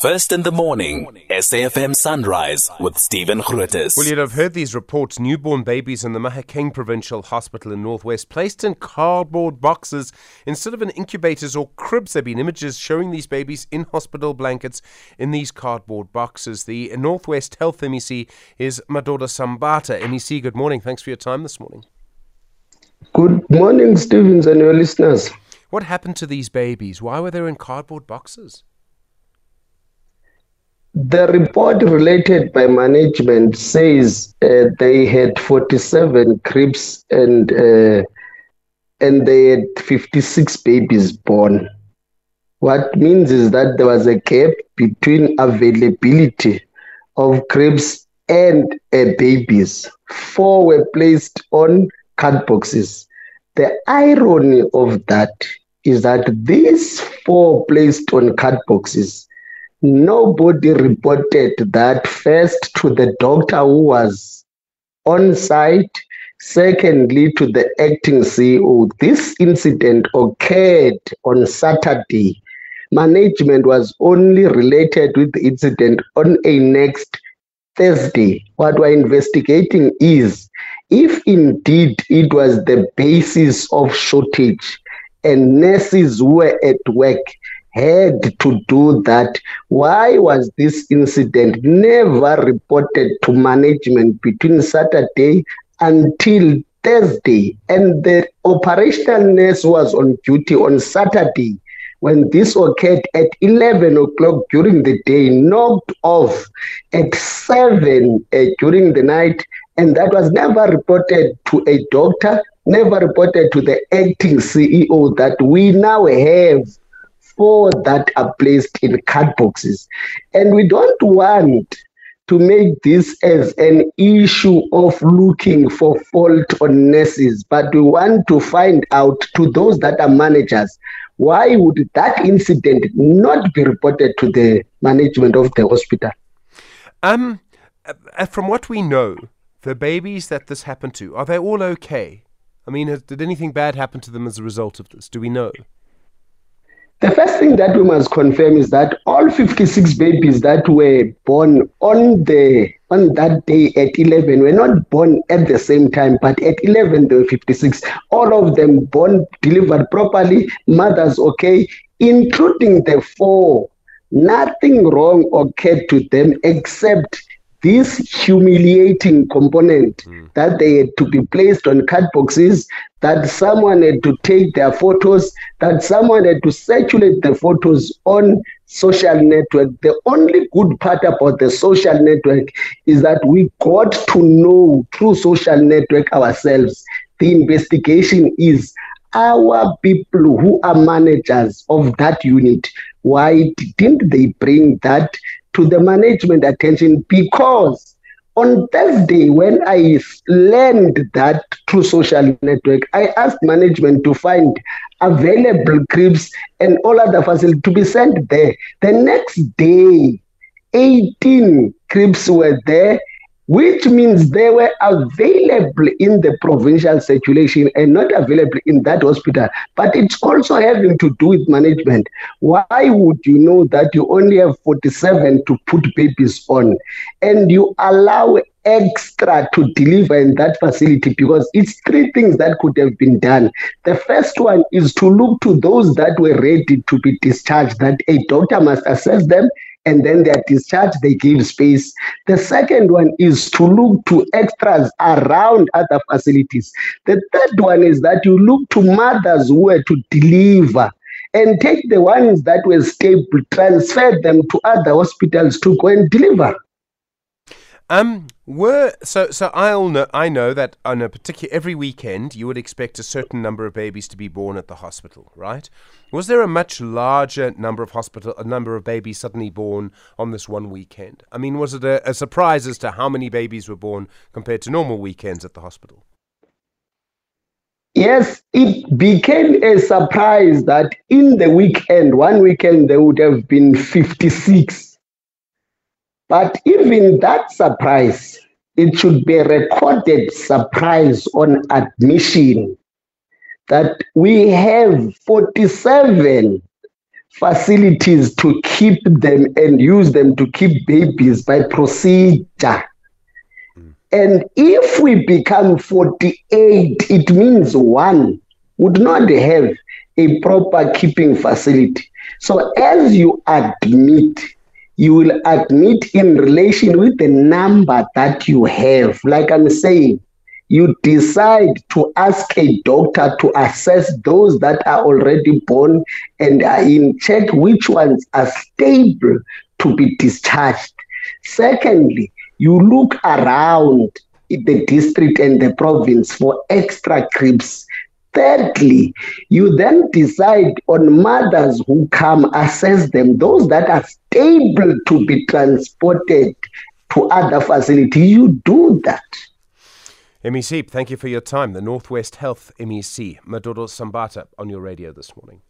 First in the morning, SAFM Sunrise with Stephen Grootes. Well, you'd have heard these reports. Newborn babies in the Mahikeng Provincial Hospital in Northwest placed in cardboard boxes instead of in incubators or cribs. There have been images showing these babies in hospital blankets in these cardboard boxes. The Northwest Health MEC is Madoda Sambatha. MEC, good morning. Thanks for your time this morning. Good morning, Stevens, and your listeners. What happened to these babies? Why were they in cardboard boxes? The report related by management says uh, they had 47 cribs and uh, and they had 56 babies born. What means is that there was a gap between availability of cribs and uh, babies. Four were placed on card boxes. The irony of that is that these four placed on card boxes nobody reported that first to the doctor who was on site. Secondly to the acting ceo this incident occurred on saturday. Management was only related with the incident on a next thursday. What we're investigating is if indeed it was the basis of shortage and nurses were at work had to do that. Why was this incident never reported to management between Saturday until Thursday? And the operational nurse was on duty on Saturday when this occurred at 11 o'clock during the day, knocked off at 7 uh, during the night, and that was never reported to a doctor, never reported to the acting CEO that we now have four that are placed in card boxes. And we don't want to make this as an issue of looking for fault on nurses, but we want to find out to those that are managers why would that incident not be reported to the management of the hospital? Um, uh, from what we know, the babies that this happened to are they all okay? I mean, did anything bad happen to them as a result of this? Do we know? The first thing that we must confirm is that all 56 babies that were born on the on that day at 11 were not born at the same time, but at 11 they were 56. All of them born delivered properly, mothers okay, including the four. Nothing wrong occurred to them except this humiliating component mm. that they had to be placed on card boxes, that someone had to take their photos, that someone had to circulate the photos on social network. The only good part about the social network is that we got to know through social network ourselves. The investigation is our people who are managers of that unit. Why didn't they bring that to the management attention because on Thursday, when I learned that through social network, I asked management to find available cribs and all other facilities to be sent there. The next day, 18 cribs were there which means they were available in the provincial circulation and not available in that hospital. But it's also having to do with management. Why would you know that you only have 47 to put babies on and you allow extra to deliver in that facility because it's three things that could have been done. The first one is to look to those that were ready to be discharged, that a doctor must assess them and then they are discharged, they give space. The second one is to look to extras around other facilities. The third one is that you look to mothers who were to deliver and take the ones that were stable, transfer them to other hospitals to go and deliver. Um, were so so I'll know I know that on a particular every weekend you would expect a certain number of babies to be born at the hospital, right? Was there a much larger number of hospital a number of babies suddenly born on this one weekend? I mean, was it a, a surprise as to how many babies were born compared to normal weekends at the hospital? Yes, it became a surprise that in the weekend, one weekend, there would have been 56 but even that surprise, it should be a recorded surprise on admission that we have 47 facilities to keep them and use them to keep babies by procedure. Hmm. And if we become 48, it means one would not have a proper keeping facility. So as you admit, you will admit in relation with the number that you have. Like I'm saying, you decide to ask a doctor to assess those that are already born and are in check which ones are stable to be discharged. Secondly, you look around the district and the province for extra cribs. Thirdly, you then decide on mothers who come, assess them, those that are stable to be transported to other facilities. You do that. MEC, thank you for your time. The Northwest Health MEC, Madoda Sambatha, on your radio this morning.